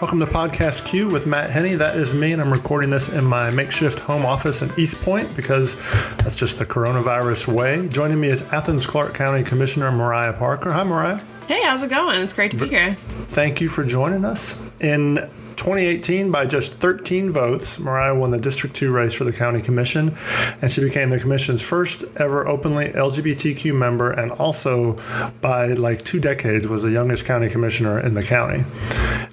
Welcome to Podcast Q with Matt Hennie. That is me, and I'm recording this in my makeshift home office in East Point because that's just the coronavirus way. Joining me is Athens Clarke County Commissioner Mariah Parker. Hi, Mariah. Hey, how's it going? It's great to be here. Thank you for joining us. In 2018, by just 13 votes, Mariah won the District 2 race for the County Commission, and she became the Commission's first ever openly LGBTQ member, and also by like two decades was the youngest county commissioner in the county.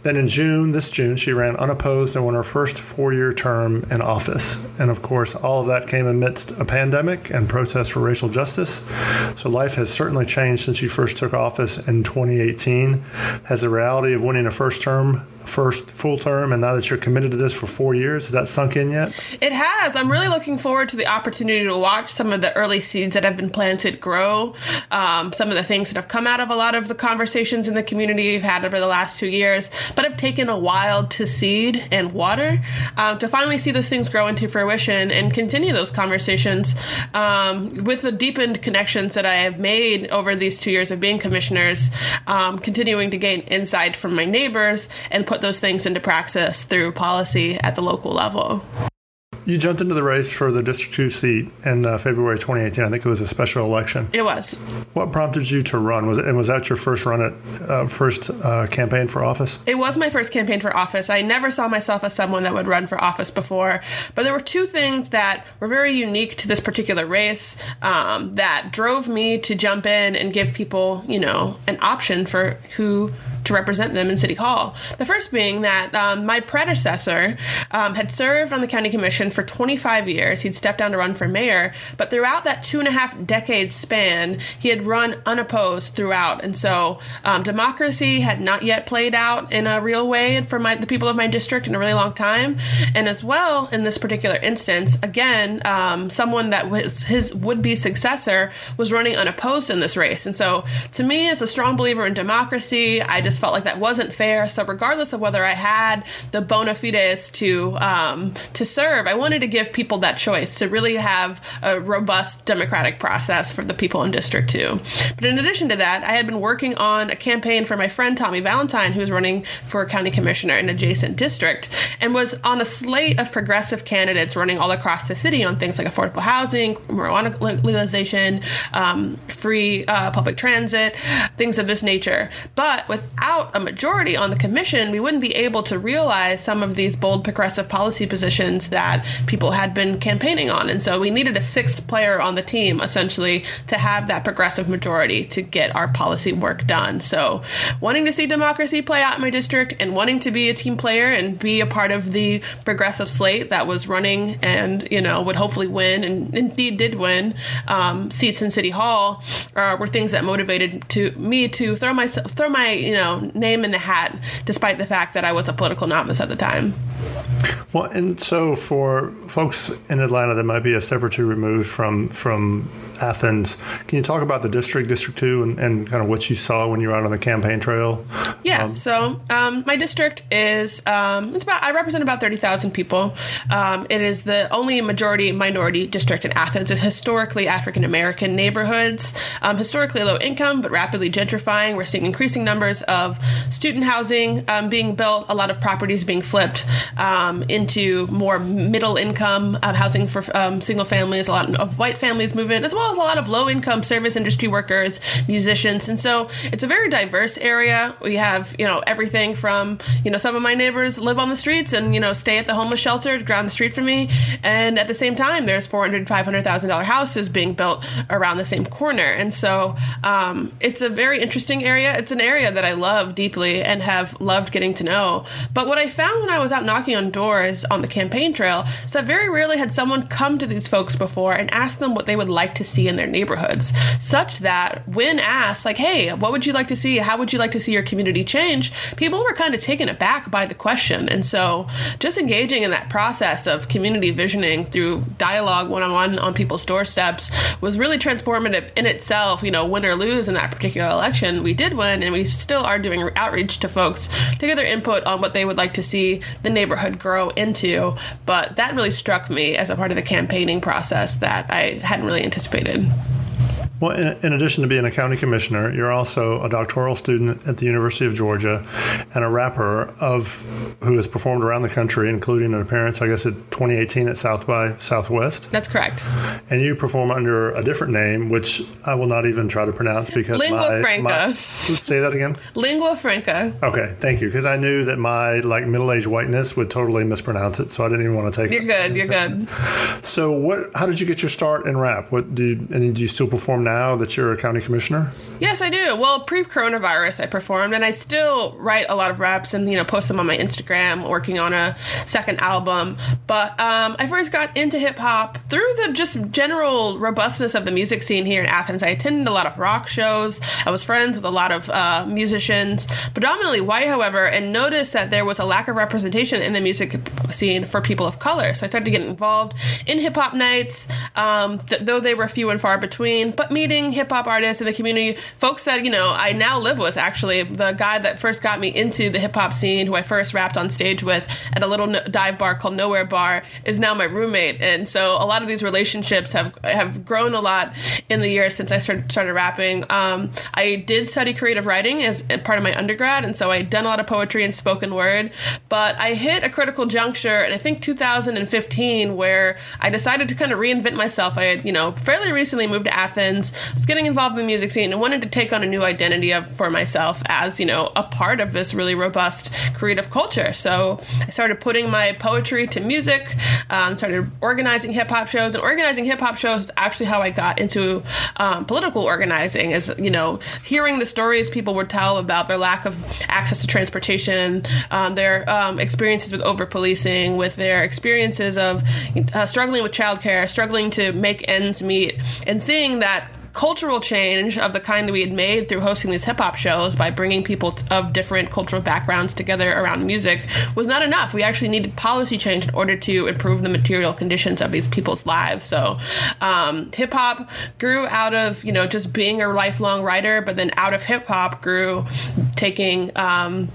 Then in June, this June, she ran unopposed and won her first four year term in office. And of course, all of that came amidst a pandemic and protests for racial justice. So life has certainly changed since she first took office in 2018. Has the reality of winning a first term first full term and now that you're committed to this for four years has that sunk in yet? It has. I'm really looking forward to the opportunity to watch some of the early seeds that have been planted grow um, some of the things that have come out of a lot of the conversations in the community we've had over the last two years but have taken a while to seed and water um, to finally see those things grow into fruition and continue those conversations um, with the deepened connections that i have made over these two years of being commissioners um, continuing to gain insight from my neighbors and put put those things into praxis through policy at the local level. You jumped into the race for the District 2 seat in uh, February 2018. I think it was a special election. It was. What prompted you to run? Was it, and was that your first run at uh, first uh, campaign for office? It was my first campaign for office. I never saw myself as someone that would run for office before, but there were two things that were very unique to this particular race um, that drove me to jump in and give people, you know, an option for who to represent them in City Hall. The first being that um, my predecessor um, had served on the county commission for 25 years. He'd stepped down to run for mayor, but throughout that two and a half decade span, he had run unopposed throughout. And so um, democracy had not yet played out in a real way for my, the people of my district in a really long time. And as well, in this particular instance, again, um, someone that was his would be successor was running unopposed in this race. And so to me, as a strong believer in democracy, I just felt like that wasn't fair. So regardless of whether I had the bona fides to um, to serve, I wanted to give people that choice to really have a robust democratic process for the people in District Two. But in addition to that, I had been working on a campaign for my friend Tommy Valentine, who was running for county commissioner in adjacent district, and was on a slate of progressive candidates running all across the city on things like affordable housing, marijuana legalization, um, free uh, public transit, things of this nature. But without without a majority on the commission, we wouldn't be able to realize some of these bold progressive policy positions that people had been campaigning on. And so we needed a sixth player on the team, essentially, to have that progressive majority to get our policy work done. So wanting to see democracy play out in my district and wanting to be a team player and be a part of the progressive slate that was running and, you know, would hopefully win and indeed did win um, seats in City Hall uh, were things that motivated to me to throw myself, throw my, you know, name in the hat, despite the fact that I was a political novice at the time. Well, and so for folks in Atlanta that might be a step or two removed from from Athens, can you talk about the district, District Two, and, and kind of what you saw when you were out on the campaign trail? Yeah. Um, so um, my district is um, it's about I represent about thirty thousand people. Um, it is the only majority minority district in Athens. It's historically African American neighborhoods, um, historically low income but rapidly gentrifying. We're seeing increasing numbers of student housing um, being built, a lot of properties being flipped into more middle income housing for single families. A lot of white families move in, as well a lot of low income service industry workers, musicians, and so it's a very diverse area. We have you know everything from you know some of my neighbors live on the streets and you know stay at the homeless shelter down the street from me, and at the same time there's four hundred five hundred thousand dollar $500,000 houses being built around the same corner, and so um, it's a very interesting area. It's an area that I love deeply and have loved getting to know. But what I found when I was out knocking on doors on the campaign trail is that very rarely had someone come to these folks before and ask them what they would like to see see in their neighborhoods, such that when asked, like, hey, what would you like to see? How would you like to see your community change? People were kind of taken aback by the question. And so just engaging in that process of community visioning through dialogue one on one on people's doorsteps was really transformative in itself. You know, win or lose in that particular election, we did win, and we still are doing outreach to folks to get their input on what they would like to see the neighborhood grow into. But that really struck me as a part of the campaigning process that I hadn't really anticipated needed. Well, in, addition to being a county commissioner, you're also a doctoral student at the University of Georgia and a rapper of who has performed around the country, including an appearance, I guess, at 2018 at South by Southwest. That's correct. And you perform under a different name, which I will not even try to pronounce because Linqua my, Franqa. My, say that again. Linqua Franqa. Okay, thank you, because I knew that my like middle-aged whiteness would totally mispronounce it, so I didn't even want to take you're it. You're good. You're good. So, what? How did you get your start in rap? What do you, and do you still perform now that you're a county commissioner? Yes, I do. Well, pre-coronavirus, I performed, and I still write a lot of raps and you know post them on my Instagram, working on a second album. But um, I first got into hip hop through the just general robustness of the music scene here in Athens. I attended a lot of rock shows. I was friends with a lot of uh, musicians, predominantly white, however, and noticed that there was a lack of representation in the music scene for people of color. So I started to get involved in hip hop nights, um, th- though they were few and far between. But meeting hip hop artists in the community, folks that you know I now live with. Actually, the guy that first got me into the hip hop scene, who I first rapped on stage with at a little dive bar called Nowhere Bar, is now my roommate. And so a lot of these relationships have have grown a lot in the years since I started started rapping. Um, I did study creative writing as part of my undergrad, and so I had done a lot of poetry and spoken word. But I hit a critical juncture, and I think 2015, where I decided to kind of reinvent myself. I had, you know, fairly recently moved to Athens, was getting involved in the music scene, and wanted to take on a new identity of, for myself as, you know, a part of this really robust creative culture. So I started putting my poetry to music, um, started organizing hip hop shows, and organizing hip hop shows is actually how I got into um, political organizing. Is you know, hearing the stories people would tell about their lack of access to transportation, um, their um, experiences with over policing, with their experiences of uh, struggling with childcare, struggling to make ends meet, and seeing that cultural change of the kind that we had made through hosting these hip hop shows by bringing people of different cultural backgrounds together around music was not enough. We actually needed policy change in order to improve the material conditions of these people's lives. So, um, hip hop grew out of you know just being a lifelong writer, but then out of hip hop grew taking. Um,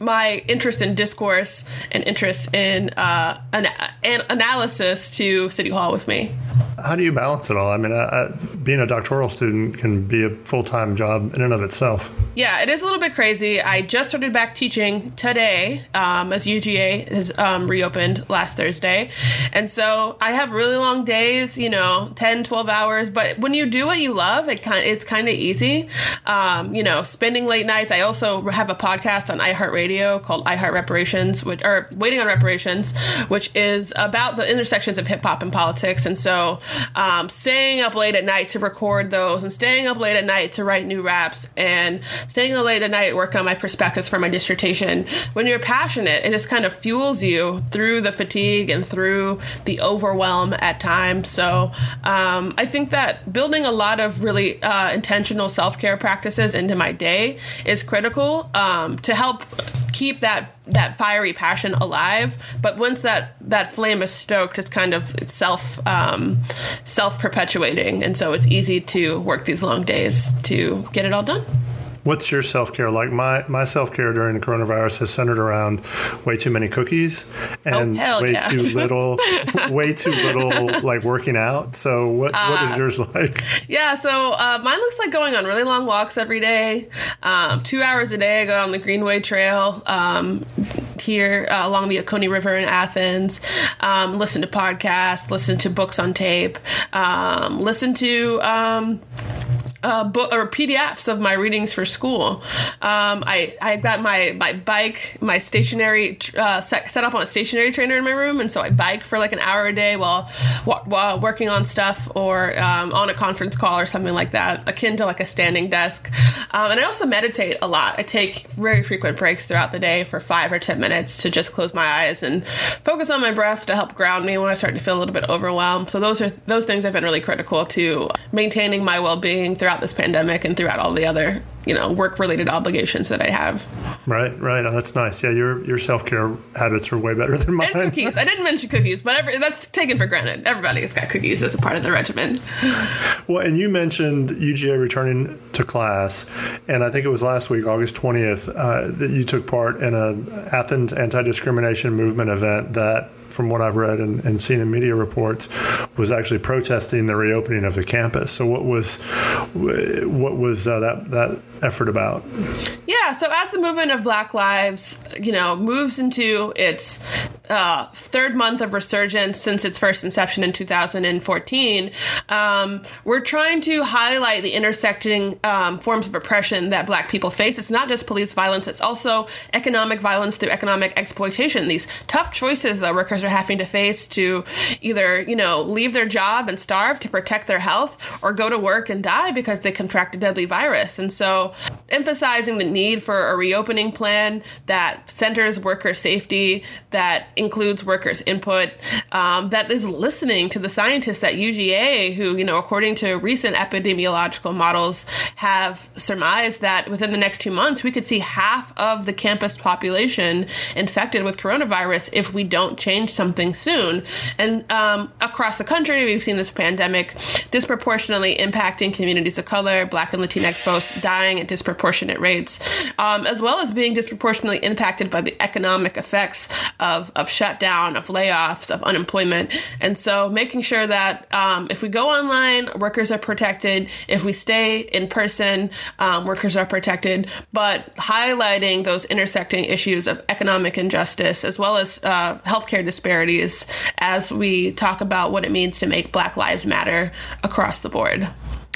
my interest in discourse and interest in uh, an, an analysis to City Hall with me. How do you balance it all? I mean, I, I, being a doctoral student can be a full time job in and of itself. Yeah, it is a little bit crazy. I just started back teaching today um, as UGA has um, reopened last Thursday. And so I have really long days, you know, 10, 12 hours. But when you do what you love, it kind it's kind of easy. Um, you know, spending late nights. I also have a podcast on iHeartRadio called I Heart Reparations, which or Waiting on Reparations, which is about the intersections of hip hop and politics. And so um, staying up late at night to record those and staying up late at night to write new raps and staying up late at night work on my perspectives for my dissertation. When you're passionate, it just kind of fuels you through the fatigue and through the overwhelm at times. So um, I think that building a lot of really uh, intentional self care practices into my day is critical um, to help keep that that fiery passion alive. But once that that flame is stoked, it's kind of it's self um, self perpetuating, and so it's easy to work these long days to get it all done. What's your self care like? My my self care during the coronavirus has centered around way too many cookies and oh, way yeah. too little, way too little like working out. So what uh, what is yours like? Yeah, so uh, mine looks like going on really long walks every day, um, two hours a day. I go on the Greenway Trail. Um, here uh, along the Oconee River in Athens, um, listen to podcasts, listen to books on tape, um, listen to um, uh, book or PDFs of my readings for school. Um, I I got my my bike, my stationary uh, set, set up on a stationary trainer in my room, and so I bike for like an hour a day while while working on stuff or um, on a conference call or something like that, akin to like a standing desk. Um, and I also meditate a lot. I take very frequent breaks throughout the day for five or ten minutes to just close my eyes and focus on my breath to help ground me when I start to feel a little bit overwhelmed. So those are those things have been really critical to maintaining my well being throughout this pandemic and throughout all the other you know work related obligations that I have. Right, right. Oh, that's nice. Yeah, your your self care habits are way better than mine. And cookies. I didn't mention cookies, but every, that's taken for granted. Everybody's got cookies as a part of the regimen. Well, and you mentioned UGA returning to class, and I think it was last week, August twentieth, uh, that you took part in an Athens anti discrimination movement event that from what I've read and, and seen in media reports, was actually protesting the reopening of the campus. So what was what was uh, that that effort about? Yeah, so as the movement of Black Lives, you know, moves into its uh, third month of resurgence since its first inception in 2014, um, we're trying to highlight the intersecting um, forms of oppression that Black people face. It's not just police violence; it's also economic violence through economic exploitation. These tough choices that workers are having to face to either, you know, leave their job and starve to protect their health, or go to work and die because they contract a deadly virus. And so emphasizing the need for a reopening plan that centers worker safety, that includes workers' input, um, that is listening to the scientists at UGA who, you know, according to recent epidemiological models, have surmised that within the next two months we could see half of the campus population infected with coronavirus if we don't change something soon. And um, across the country, we've seen this pandemic disproportionately impacting communities of color, Black and Latinx folks dying at disproportionate rates, um, as well as being disproportionately impacted by the economic effects of, of shutdown, of layoffs, of unemployment. And so making sure that um, if we go online, workers are protected. If we stay in person, um, workers are protected. But highlighting those intersecting issues of economic injustice as well as uh, healthcare disparities as we talk about what it means to make Black Lives Matter across the board.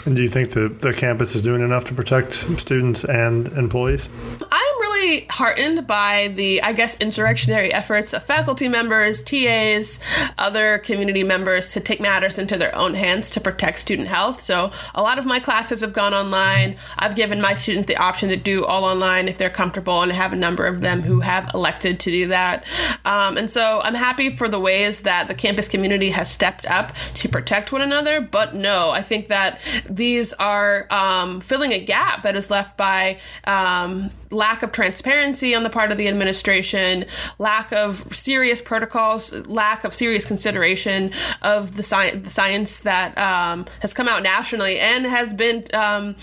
And do you think the, the campus is doing enough to protect students and employees? I'm really heartened by the, I guess, insurrectionary efforts of faculty members, TAs, other community members to take matters into their own hands to protect student health. So a lot of my classes have gone online. I've given my students the option to do all online if they're comfortable, and I have a number of them who have elected to do that. Um, and so I'm happy for the ways that the campus community has stepped up to protect one another. But no, I think that these are um, filling a gap that is left by um, lack of transparency on the part of the administration, lack of serious protocols, lack of serious consideration of the, sci- the science that um, has come out nationally and has been um,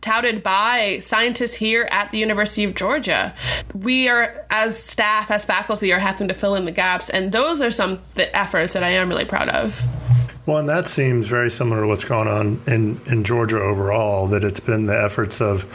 touted by scientists here at the University of Georgia. We are, as staff, as faculty, are having to fill in the gaps, and those are some the efforts that I am really proud of. Well, and that seems very similar to what's going on in, in Georgia overall, that it's been the efforts of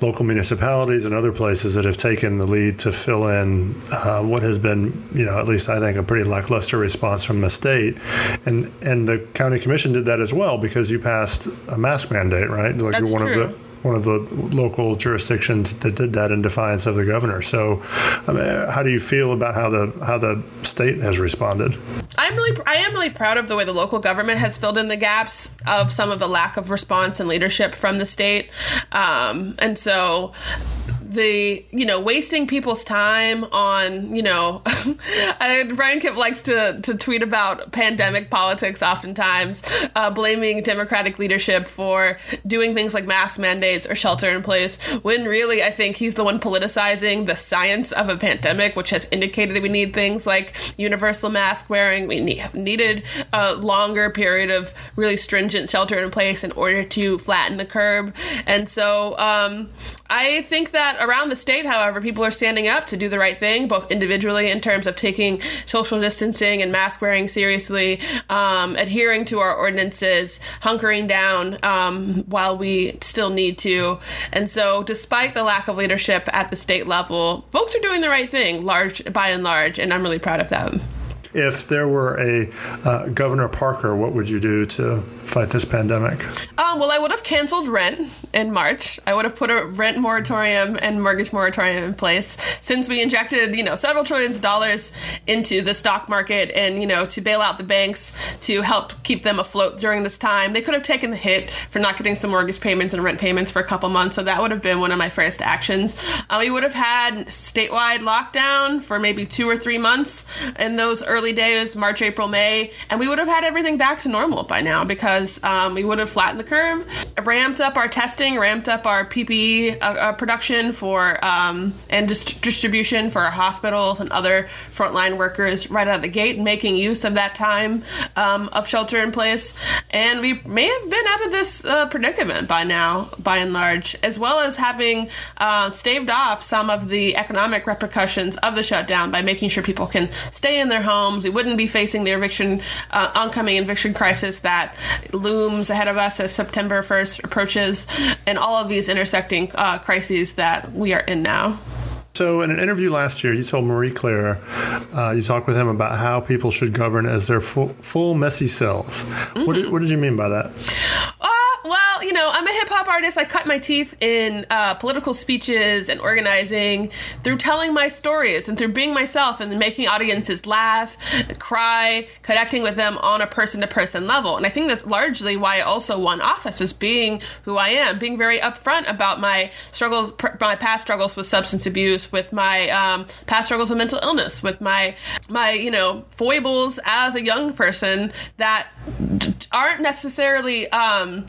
local municipalities and other places that have taken the lead to fill in uh, what has been, you know, at least I think a pretty lackluster response from the state. And and the county commission did that as well because you passed a mask mandate, right? Like That's you're one true. of the one of the local jurisdictions that did that in defiance of the governor. So, I mean, how do you feel about how the how the state has responded? I'm really I am really proud of the way the local government has filled in the gaps of some of the lack of response and leadership from the state, um, and so the you know wasting people's time on you know I, Brian Kemp likes to to tweet about pandemic politics oftentimes uh, blaming Democratic leadership for doing things like mask mandates or shelter in place when really I think he's the one politicizing the science of a pandemic which has indicated that we need things like universal mask wearing. We need, needed a longer period of really stringent shelter in place in order to flatten the curve. And so um, I think that around the state, however, people are standing up to do the right thing, both individually in terms of taking social distancing and mask wearing seriously, um, adhering to our ordinances, hunkering down um, while we still need to. And so, despite the lack of leadership at the state level, folks are doing the right thing, large by and large, and I'm really proud of them. If there were a uh, Governor Parker, what would you do to fight this pandemic? Um, well, I would have canceled rent in March. I would have put a rent moratorium and mortgage moratorium in place since we injected, you know, several trillions of dollars into the stock market and, you know, to bail out the banks to help keep them afloat during this time. They could have taken the hit for not getting some mortgage payments and rent payments for a couple months. So that would have been one of my first actions. Uh, we would have had statewide lockdown for maybe two or three months in those early early days, March, April, May, and we would have had everything back to normal by now because um, we would have flattened the curve, ramped up our testing, ramped up our PPE uh, uh, production for um, and dist- distribution for our hospitals and other frontline workers right out of the gate, making use of that time um, of shelter in place. And we may have been out of this uh, predicament by now, by and large, as well as having uh, staved off some of the economic repercussions of the shutdown by making sure people can stay in their homes. We wouldn't be facing the eviction, uh, oncoming eviction crisis that looms ahead of us as September 1st approaches, and all of these intersecting uh, crises that we are in now. So, in an interview last year, you told Marie Claire, uh, you talked with him about how people should govern as their full, full messy selves. Mm-hmm. What, did, what did you mean by that? Uh, well, you know, I'm a hip hop artist. I cut my teeth in uh, political speeches and organizing through telling my stories and through being myself and making audiences laugh, cry, connecting with them on a person to person level. And I think that's largely why I also won office, is being who I am, being very upfront about my struggles, my past struggles with substance abuse, with my um, past struggles with mental illness, with my my you know foibles as a young person that aren't necessarily um,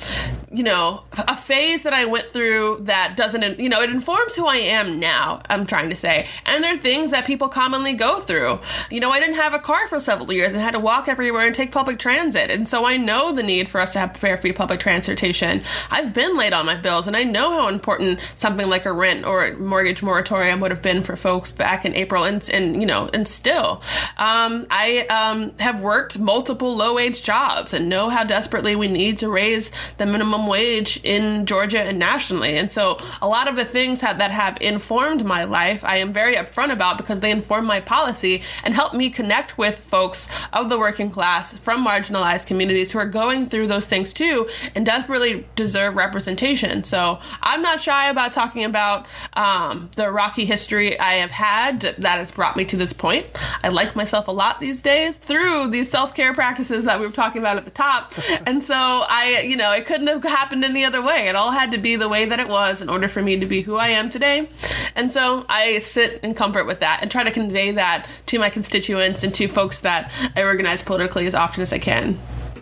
you know, a phase that I went through that doesn't, you know, it informs who I am now, I'm trying to say. And there are things that people commonly go through. You know, I didn't have a car for several years and had to walk everywhere and take public transit. And so I know the need for us to have fair, free public transportation. I've been late on my bills and I know how important something like a rent or mortgage moratorium would have been for folks back in April and, and you know, and still. Um, I um, have worked multiple low wage jobs and know how desperately we need to raise the minimum wage in Georgia and nationally. And so a lot of the things have, that have informed my life, I am very upfront about because they inform my policy and help me connect with folks of the working class from marginalized communities who are going through those things too and desperately deserve representation. So I'm not shy about talking about um, the rocky history I have had that has brought me to this point. I like myself a lot these days through these self care practices that we were talking about at the top. and so I, you know, it couldn't have happened any other way. It all had to be the way that it was in order for me to be who I am today. And so I sit in comfort with that and try to convey that to my constituents and to folks that I organize politically as often as I can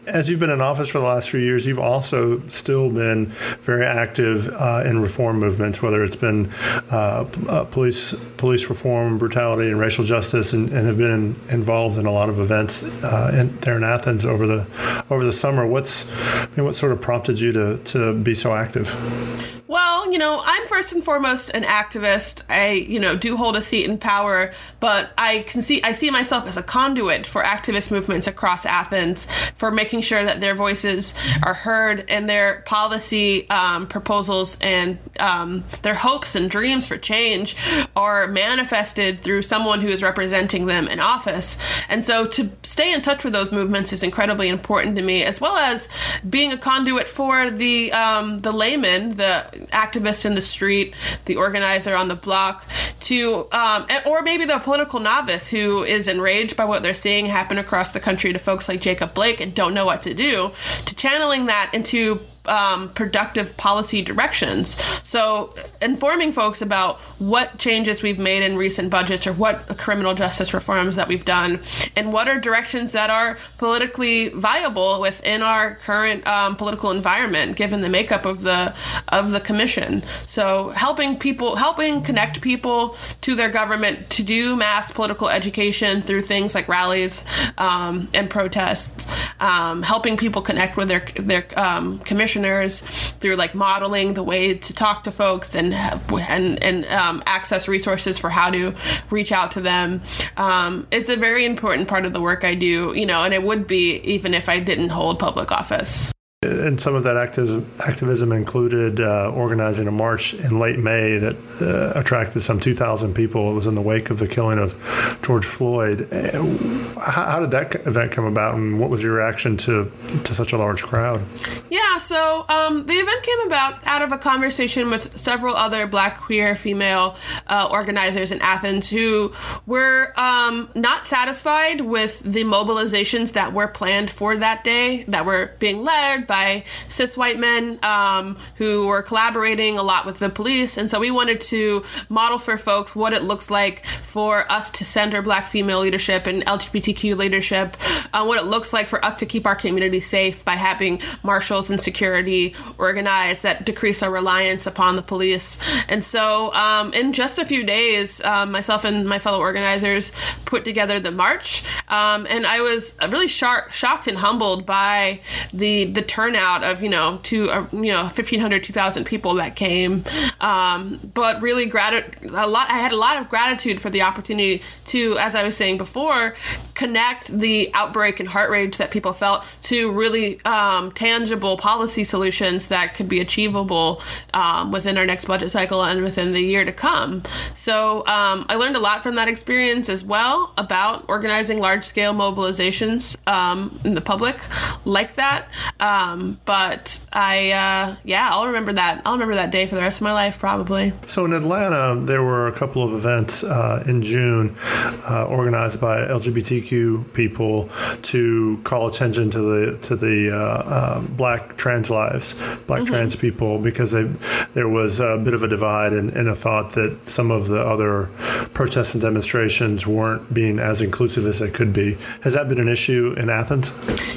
as you've been in office for the last few years, you've also still been very active uh, in reform movements, whether it's been uh, uh, police police reform, brutality, and racial justice, and, and have been in, involved in a lot of events uh, in, there in Athens over the over the summer. What's I mean, what sort of prompted you to to be so active? Well, you know, I'm first and foremost an activist. I, you know, do hold a seat in power, but I can see I see myself as a conduit for activist movements across Athens for making sure that their voices are heard and their policy um, proposals and um, their hopes and dreams for change are manifested through someone who is representing them in office. And so to stay in touch with those movements is incredibly important to me, as well as being a conduit for the um, the layman, the activist in the street, the organizer on the block, to um, or maybe the political novice who is enraged by what they're seeing happen across the country to folks like Jacob Blake and don't know what to do, to channeling that into um, productive policy directions. So, informing folks about what changes we've made in recent budgets or what criminal justice reforms that we've done, and what are directions that are politically viable within our current um, political environment, given the makeup of the of the commission. So, helping people, helping connect people to their government to do mass political education through things like rallies um, and protests, um, helping people connect with their their um, commission practitioners through like modeling the way to talk to folks and and and um, access resources for how to reach out to them. Um, it's a very important part of the work I do, you know, and it would be even if I didn't hold public office. And some of that activism, activism included uh, organizing a march in late May that uh, attracted some 2,000 people. It was in the wake of the killing of George Floyd. Uh, how, how, did that event come about, and what was your reaction to, to such a large crowd? Yeah, so um, the event came about out of a conversation with several other black, queer, female uh, organizers in Athens who were um, not satisfied with the mobilizations that were planned for that day, that were being led by cis white men um, who were collaborating a lot with the police. And so we wanted to model for folks what it looks like for us to center black female leadership and LGBTQ leadership, uh, what it looks like for us to keep our community safe by having marshals and security organized that decrease our reliance upon the police. And so um, in just a few days, um, myself and my fellow organizers put together the march. Um, and I was really shocked and humbled by the, the turnout of you know two uh, you know 1500 2000 people that came. Um, but really grat- a lot i had a lot of gratitude for the opportunity to as i was saying before connect the outbreak and heart rage that people felt to really um, tangible policy solutions that could be achievable um, within our next budget cycle and within the year to come. So um, i learned a lot from that experience as well about organizing large scale mobilizations um, in the public like that um, but I, uh, yeah, I'll remember that. I'll remember that day for the rest of my life, probably. So in Atlanta, there were a couple of events uh, in June uh, organized by LGBTQ people to call attention to the to the uh, uh Black trans lives, Black mm-hmm. trans people, because they, there was a bit of a divide and, and a thought that some of the other protests and demonstrations weren't being as inclusive as they could be. Has that been an issue in Athens?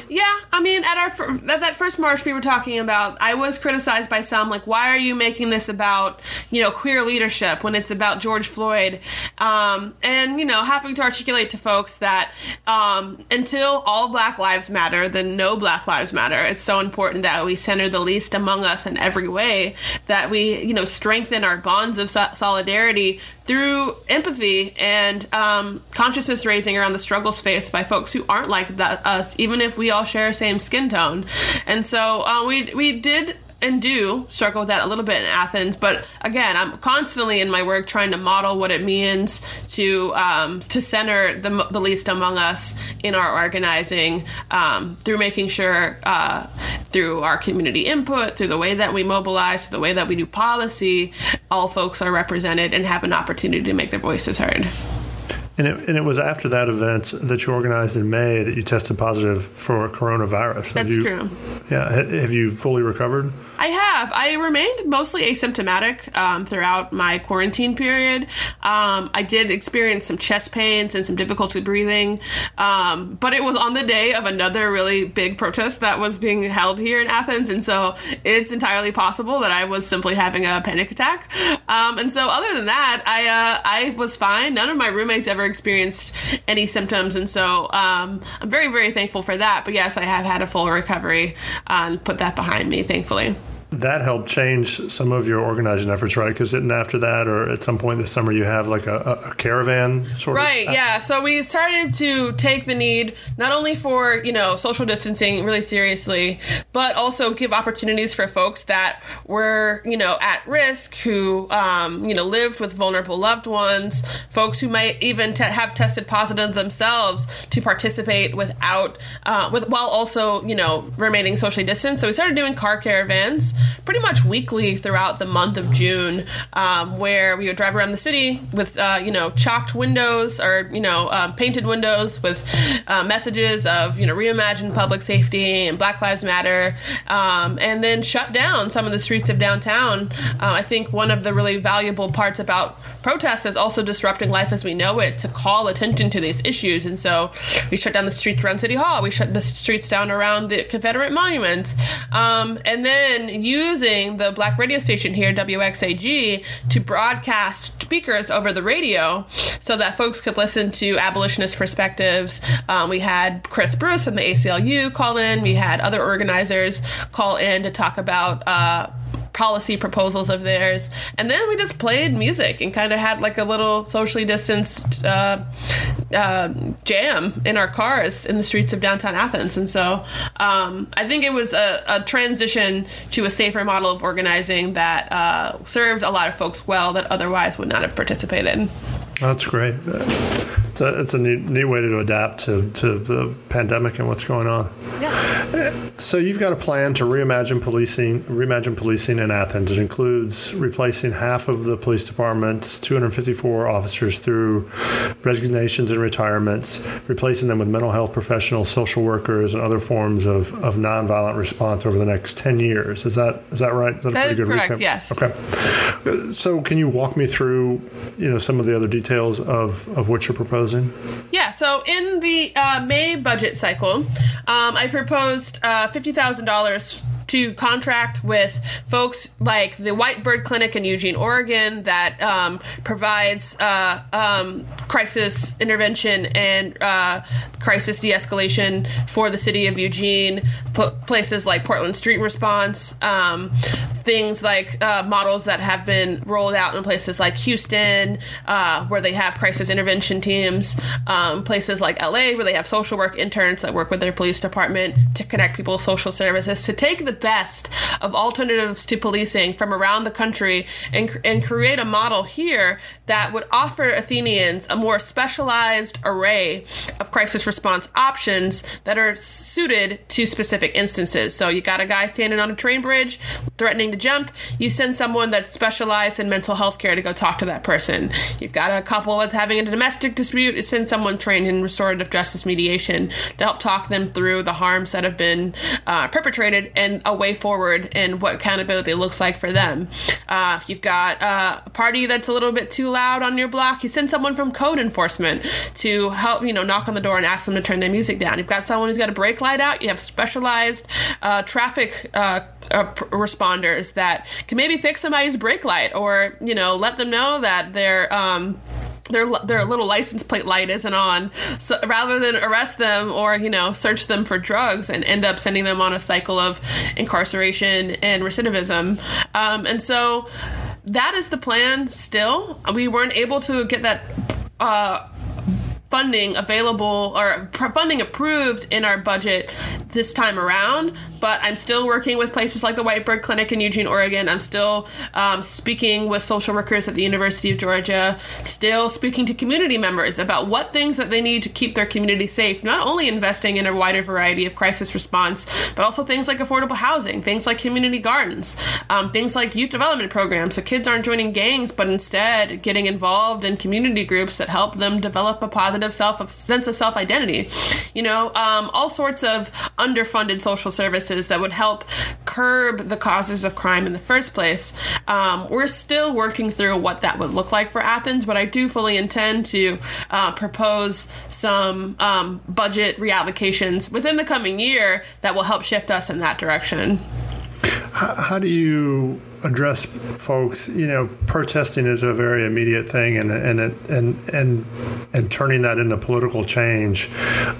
Yeah, I mean, at our at that first march we were talking about, I was criticized by some, like, why are you making this about, you know, queer leadership when it's about George Floyd? Um, and, you know, having to articulate to folks that um, until all Black Lives Matter, then no Black Lives Matter. It's so important that we center the least among us in every way, that we, you know, strengthen our bonds of so- solidarity through empathy and um, consciousness raising around the struggles faced by folks who aren't like that, us, even if we all share the same skin tone. So uh, we we did and do struggle with that a little bit in Athens. But again, I'm constantly in my work trying to model what it means to um, to center the, the least among us in our organizing um, through making sure uh, through our community input, through the way that we mobilize, the way that we do policy, all folks are represented and have an opportunity to make their voices heard. And it, and it was after that event that you organized in May that you tested positive for coronavirus. That's you, true. Yeah. Have you fully recovered? I have. I remained mostly asymptomatic um, throughout my quarantine period. Um, I did experience some chest pains and some difficulty breathing, um, but it was on the day of another really big protest that was being held here in Athens, and so it's entirely possible that I was simply having a panic attack. Um, and so, other than that, I uh, I was fine. None of my roommates ever experienced any symptoms, and so um, I'm very very thankful for that. But yes, I have had a full recovery uh, and put that behind me, thankfully that helped change some of your organizing efforts, right? Because after that, or at some point this summer, you have like a, a caravan sort right, of. Right. Yeah. So we started to take the need not only for you know social distancing really seriously, but also give opportunities for folks that were you know at risk, who um, you know lived with vulnerable loved ones, folks who might even te- have tested positive themselves to participate without uh, with while also you know remaining socially distanced. So we started doing car caravans pretty much weekly throughout the month of June, um, where we would drive around the city with uh, you know chalked windows or you know um, painted windows with uh, messages of you know reimagine public safety and Black Lives Matter, um, and then shut down some of the streets of downtown. Uh, I think one of the really valuable parts about protests is also disrupting life as we know it to call attention to these issues, and so we shut down the streets around City Hall, we shut the streets down around the Confederate monuments, um, and then using the black radio station here, WXAG, to broadcast speakers over the radio so that folks could listen to abolitionist perspectives. Um, we had Chris Bruce from the ACLU call in, we had other organizers call in to talk about. Uh, policy proposals of theirs. And then we just played music and kind of had like a little socially distanced uh, uh, jam in our cars in the streets of downtown Athens. And so um, I think it was a, a, transition to a safer model of organizing that uh, served a lot of folks well that otherwise would not have participated. That's great. It's a, it's a neat, neat way to adapt to, to the pandemic and what's going on. Yeah. So you've got a plan to reimagine policing, reimagine policing in Athens. It includes replacing half of the police department's 254 officers through resignations and retirements, replacing them with mental health professionals, social workers, and other forms of, of nonviolent response over the next 10 years. Is that is that right? Is that, that is correct. Recap? Yes. Okay. So can you walk me through, you know, some of the other details of, of what you're proposing? Proposing? Yeah, so in the uh, May budget cycle, um, I proposed uh, $50,000 to contract with folks like the White Bird Clinic in Eugene, Oregon, that um, provides uh, um, crisis intervention and uh, crisis de escalation for the city of Eugene, places like Portland Street Response, um, things like uh, models that have been rolled out in places like Houston, uh, where they have crisis intervention teams, um, places like LA, where they have social work interns that work with their police department to connect people with social services, to take the best of alternatives to policing from around the country and, and create a model here that would offer Athenians a more specialized array of crisis response options that are suited to specific instances. So you got a guy standing on a train bridge threatening to jump, you send someone that's specialized in mental health care to go talk to that person. You've got a couple that's having a domestic dispute, you send someone trained in restorative justice mediation to help talk them through the harms that have been uh, perpetrated and a way forward and what accountability looks like for them. Uh, if you've got uh, a party that's a little bit too loud on your block, you send someone from code enforcement to help, you know, knock on the door and ask them to turn their music down. You've got someone who's got a brake light out, you have specialized uh, traffic uh, uh, responders that can maybe fix somebody's brake light or you know let them know that their um, their their little license plate light isn't on. So rather than arrest them or you know search them for drugs and end up sending them on a cycle of incarceration and recidivism, um, and so that is the plan. Still, we weren't able to get that. Uh, funding available or funding approved in our budget this time around but I'm still working with places like the White Bird Clinic in Eugene, Oregon. I'm still um, speaking with social workers at the University of Georgia, still speaking to community members about what things that they need to keep their community safe, not only investing in a wider variety of crisis response, but also things like affordable housing, things like community gardens, um, things like youth development programs. So kids aren't joining gangs, but instead getting involved in community groups that help them develop a positive self sense of self identity. You know, um, all sorts of underfunded social services services that would help curb the causes of crime in the first place. Um, we're still working through what that would look like for Athens, but I do fully intend to uh, propose some um, budget reallocations within the coming year that will help shift us in that direction. How do you address folks. You know, protesting is a very immediate thing, and and it, and and and turning that into political change.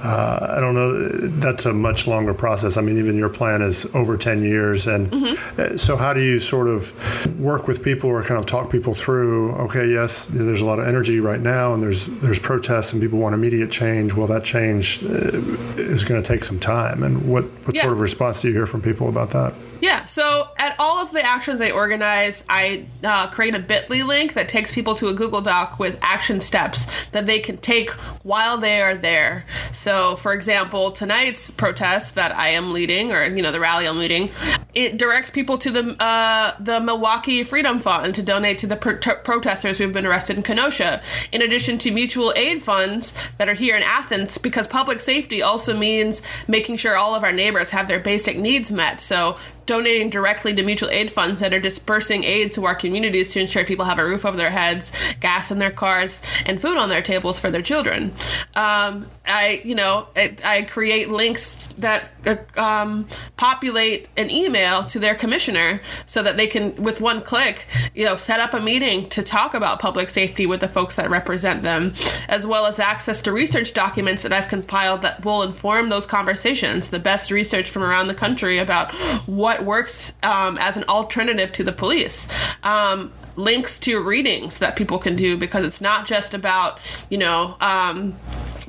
Uh, I don't know. That's a much longer process. I mean, even your plan is over ten years, and mm-hmm. so how do you sort of work with people or kind of talk people through? Okay, yes, there's a lot of energy right now, and there's there's protests, and people want immediate change. Well, that change uh, is going to take some time. And what what yeah. sort of response do you hear from people about that? Yeah, so at all of the actions I organize, I uh, create a bit.ly link that takes people to a Google Doc with action steps that they can take while they are there. So, for example, tonight's protest that I am leading, or, you know, the rally I'm leading, it directs people to the, uh, the Milwaukee Freedom Fund to donate to the pro- protesters who have been arrested in Kenosha, in addition to mutual aid funds that are here in Athens, because public safety also means making sure all of our neighbors have their basic needs met. So, donating directly to mutual aid funds that are dispersing aid to our communities to ensure people have a roof over their heads, gas in their cars, and food on their tables for their children. Um, I, you know, I, I create links that uh, um, populate an email to their commissioner so that they can, with one click, you know, set up a meeting to talk about public safety with the folks that represent them, as well as access to research documents that I've compiled that will inform those conversations. The best research from around the country about what works um, as an alternative to the police. Um, links to readings that people can do because it's not just about, you know, um,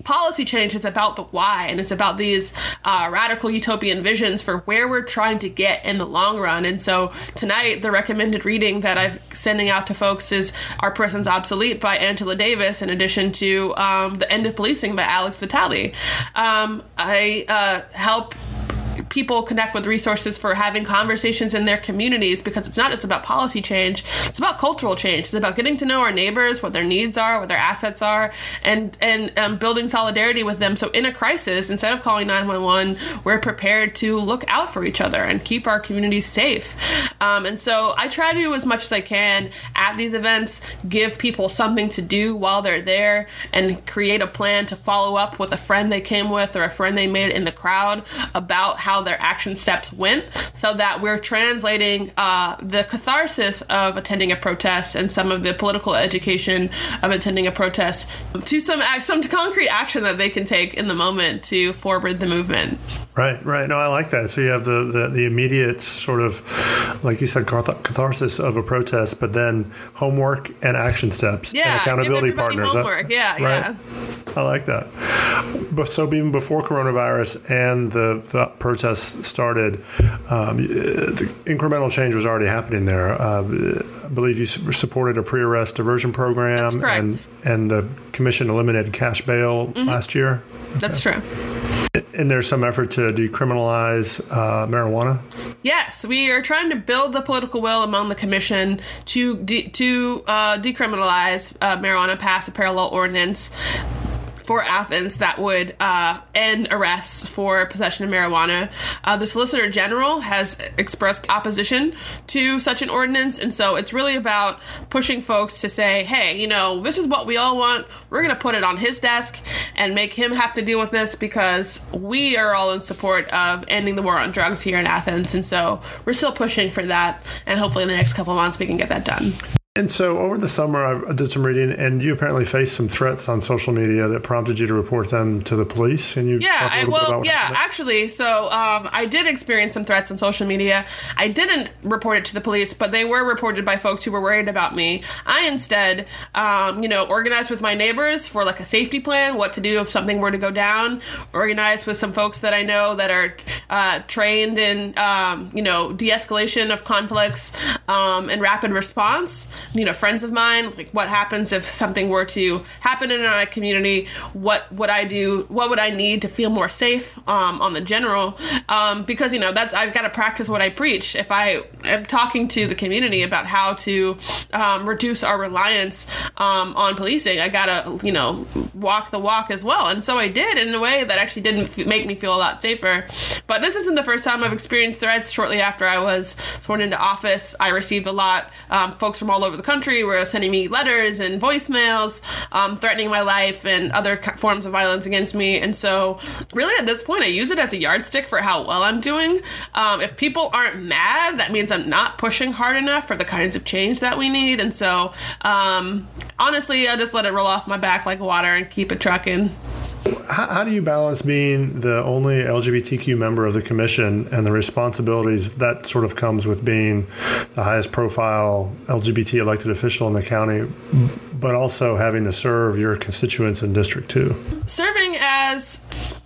policy change it's about the why and it's about these uh, radical utopian visions for where we're trying to get in the long run and so tonight the recommended reading that i'm sending out to folks is our prisons obsolete by angela davis in addition to um, the end of policing by alex vitale um, i uh, help people connect with resources for having conversations in their communities because it's not just about policy change. It's about cultural change. It's about getting to know our neighbors what their needs are what their assets are and and um, building solidarity with them. So in a crisis instead of calling 911 we're prepared to look out for each other and keep our communities safe. Um, and so i try to do as much as i can at these events give people something to do while they're there and create a plan to follow up with a friend they came with or a friend they made in the crowd about how their action steps went so that we're translating uh, the catharsis of attending a protest and some of the political education of attending a protest to some some concrete action that they can take in the moment to forward the movement. Right, right. No, I like that. So you have the, the, the immediate sort of, like you said, catharsis of a protest, but then homework and action steps yeah, and accountability partners. Homework. Yeah, right? yeah. I like that. But so even before coronavirus and the, the protests started, um, the incremental change was already happening there. Uh, I believe you supported a pre-arrest diversion program, and and the commission eliminated cash bail mm-hmm. last year. That's okay. true. And there's some effort to decriminalize uh, marijuana. Yes, we are trying to build the political will among the commission to de- to uh, decriminalize uh, marijuana, pass a parallel ordinance for Athens that would uh, end arrests for possession of marijuana. Uh, the Solicitor General has expressed opposition to such an ordinance, and so it's really about pushing folks to say, hey, you know, this is what we all want. We're going to put it on his desk and make him have to deal with this because we are all in support of ending the war on drugs here in Athens, and so we're still pushing for that, and hopefully in the next couple months we can get that done. And so over the summer, I did some reading, and you apparently faced some threats on social media that prompted you to report them to the police. And you yeah, I, well, yeah, actually, so um, I did experience some threats on social media. I didn't report it to the police, but they were reported by folks who were worried about me. I instead, um, you know, organized with my neighbors for like a safety plan, what to do if something were to go down. Organized with some folks that I know that are uh, trained in, um, you know, de-escalation of conflicts um, and rapid response you know friends of mine like what happens if something were to happen in our community? What would i do? What would i need to feel more safe um, on the general? Um, because you know that's i've got to practice what i preach. If i am talking to the community about how to um, reduce our reliance um, on policing i gotta you know walk the walk as well. And so i did in a way that actually didn't make me feel a lot safer. But this isn't the first time i've experienced threats. Shortly after i was sworn into office i received a lot um, folks from all over the country were sending me letters and voicemails, um, threatening my life and other forms of violence against me. And so, really, at this point, I use it as a yardstick for how well I'm doing. Um, if people aren't mad, that means I'm not pushing hard enough for the kinds of change that we need. And so, um, honestly, I just let it roll off my back like water and keep it trucking. How, how, do you balance being the only LGBTQ member of the commission and the responsibilities that sort of comes with being the highest profile LGBT elected official in the county, but also having to serve your constituents in District 2? Serving as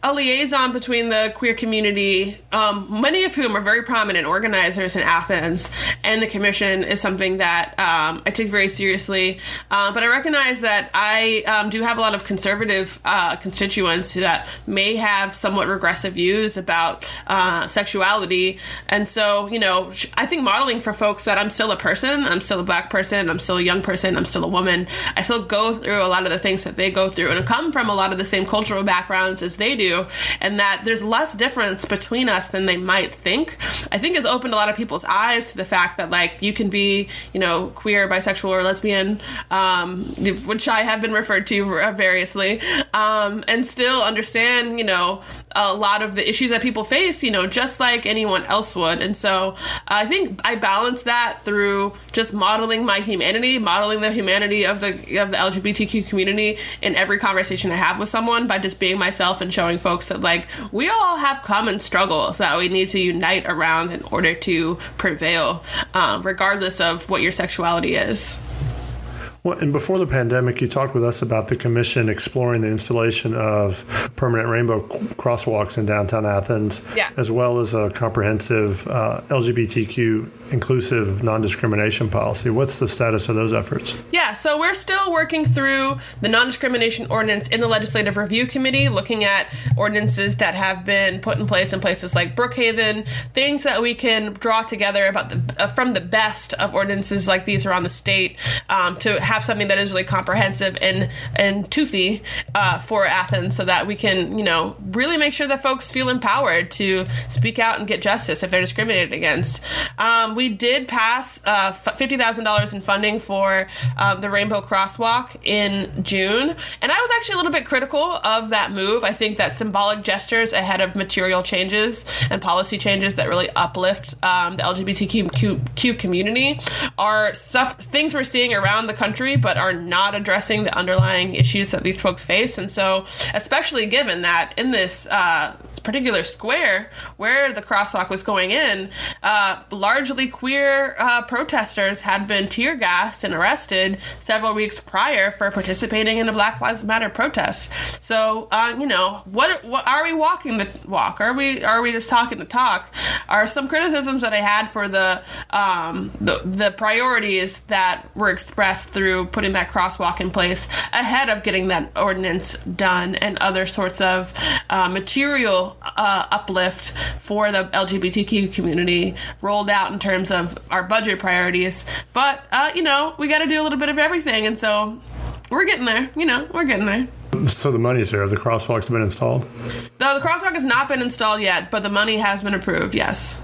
a liaison between the queer community, um, many of whom are very prominent organizers in Athens, and the commission is something that um, I take very seriously. Uh, but I recognize that I um, do have a lot of conservative uh, constituents that may have somewhat regressive views about uh, sexuality. And so, you know, I think modeling for folks that I'm still a person, I'm still a black person, I'm still a young person, I'm still a woman. I still go through a lot of the things that they go through and come from a lot of the same cultural backgrounds as they do and that there's less difference between us than they might think. I think has opened a lot of people's eyes to the fact that like you can be, you know, queer, bisexual, or lesbian, um, which I have been referred to variously, um, and still understand, you know, a lot of the issues that people face, you know, just like anyone else would. And so I think I balance that through just modeling my humanity, modeling the humanity of the of the LGBTQ community in every conversation I have with someone by just being myself and showing folks that like we all have common struggles that we need to unite around in order to prevail, uh, regardless of what your sexuality is. Well, and before the pandemic, you talked with us about the commission exploring the installation of permanent rainbow crosswalks in downtown Athens, yeah. as well as a comprehensive uh, LGBTQ inclusive non discrimination policy. What's the status of those efforts? Yeah, so we're still working through the non discrimination ordinance in the Legislative Review Committee, looking at ordinances that have been put in place in places like Brookhaven, things that we can draw together about the uh, from the best of ordinances like these around the state um, to have have something that is really comprehensive and and toothy uh, for Athens, so that we can you know really make sure that folks feel empowered to speak out and get justice if they're discriminated against. Um, we did pass uh, fifty thousand dollars in funding for um, the Rainbow Crosswalk in June, and I was actually a little bit critical of that move. I think that symbolic gestures ahead of material changes and policy changes that really uplift um, the LGBTQ community are stuff things we're seeing around the country, but are not addressing the underlying issues that these folks face. And so, especially given that in this uh, particular square where the crosswalk was going in, uh, largely queer uh, protesters had been tear gassed and arrested several weeks prior for participating in a Black Lives Matter protest. So, uh, you know, what, what are we walking the walk? Are we are we just talking the talk? Are some criticisms that I had for the um, the, the priorities that were expressed through putting that crosswalk in place ahead of getting that ordinance done and other sorts of uh, material uh, uplift for the LGBTQ community rolled out in terms of our budget priorities. But, uh, you know, we got to do a little bit of everything. And so we're getting there. You know, we're getting there. So the money's there. The crosswalk's been installed? No, the crosswalk has not been installed yet, but the money has been approved, yes.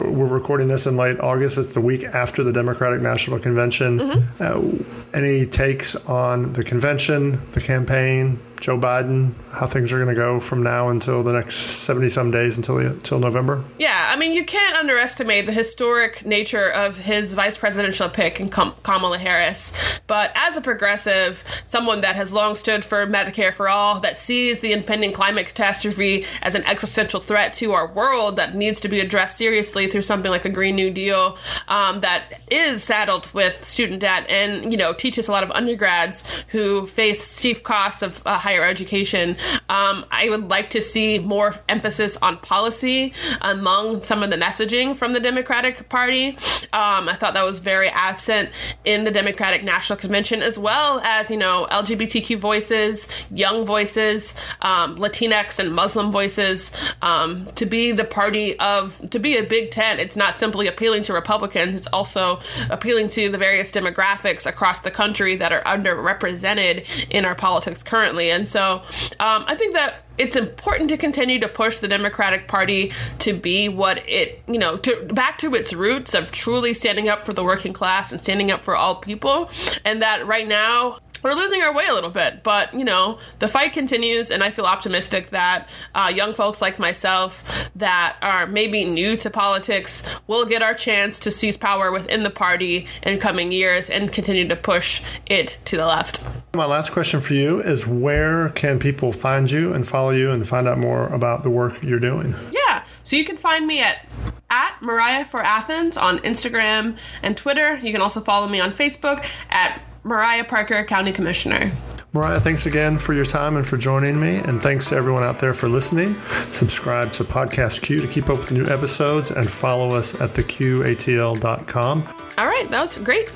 We're recording this in late August. It's the week after the Democratic National Convention. Mm-hmm. Uh, any takes on the convention, the campaign, Joe Biden, how things are going to go from now until the next 70 some days until until November? Yeah, I mean, you can't underestimate the historic nature of his vice presidential pick in Kamala Harris. But as a progressive, someone that has long stood for Medicare for all, that sees the impending climate catastrophe as an existential threat to our world that needs to be addressed seriously through something like a Green New Deal um, that is saddled with student debt and, you know, teaches a lot of undergrads who face steep costs of uh, higher education. Um, I would like to see more emphasis on policy among some of the messaging from the Democratic Party. Um, I thought that was very absent in the Democratic National Convention, as well as, you know, LGBTQ voices, young voices, um, Latinx and Muslim voices, um, to be the party of, to be a big tent. It's not simply appealing to Republicans, it's also appealing to the various demographics across the country that are underrepresented in our politics currently. And so um, I think that it's important to continue to push the Democratic Party to be what it, you know, to back to its roots of truly standing up for the working class and standing up for all people. And that right now, we're losing our way a little bit, but you know the fight continues, and I feel optimistic that uh, young folks like myself that are maybe new to politics will get our chance to seize power within the party in coming years and continue to push it to the left. My last question for you is: Where can people find you and follow you and find out more about the work you're doing? Yeah, so you can find me at at Mariah for Athens on Instagram and Twitter. You can also follow me on Facebook at Mariah Parker, County Commissioner. Mariah, thanks again for your time and for joining me. And thanks to everyone out there for listening. Subscribe to Podcast Q to keep up with new episodes and follow us at theqatl.com. All right, that was great.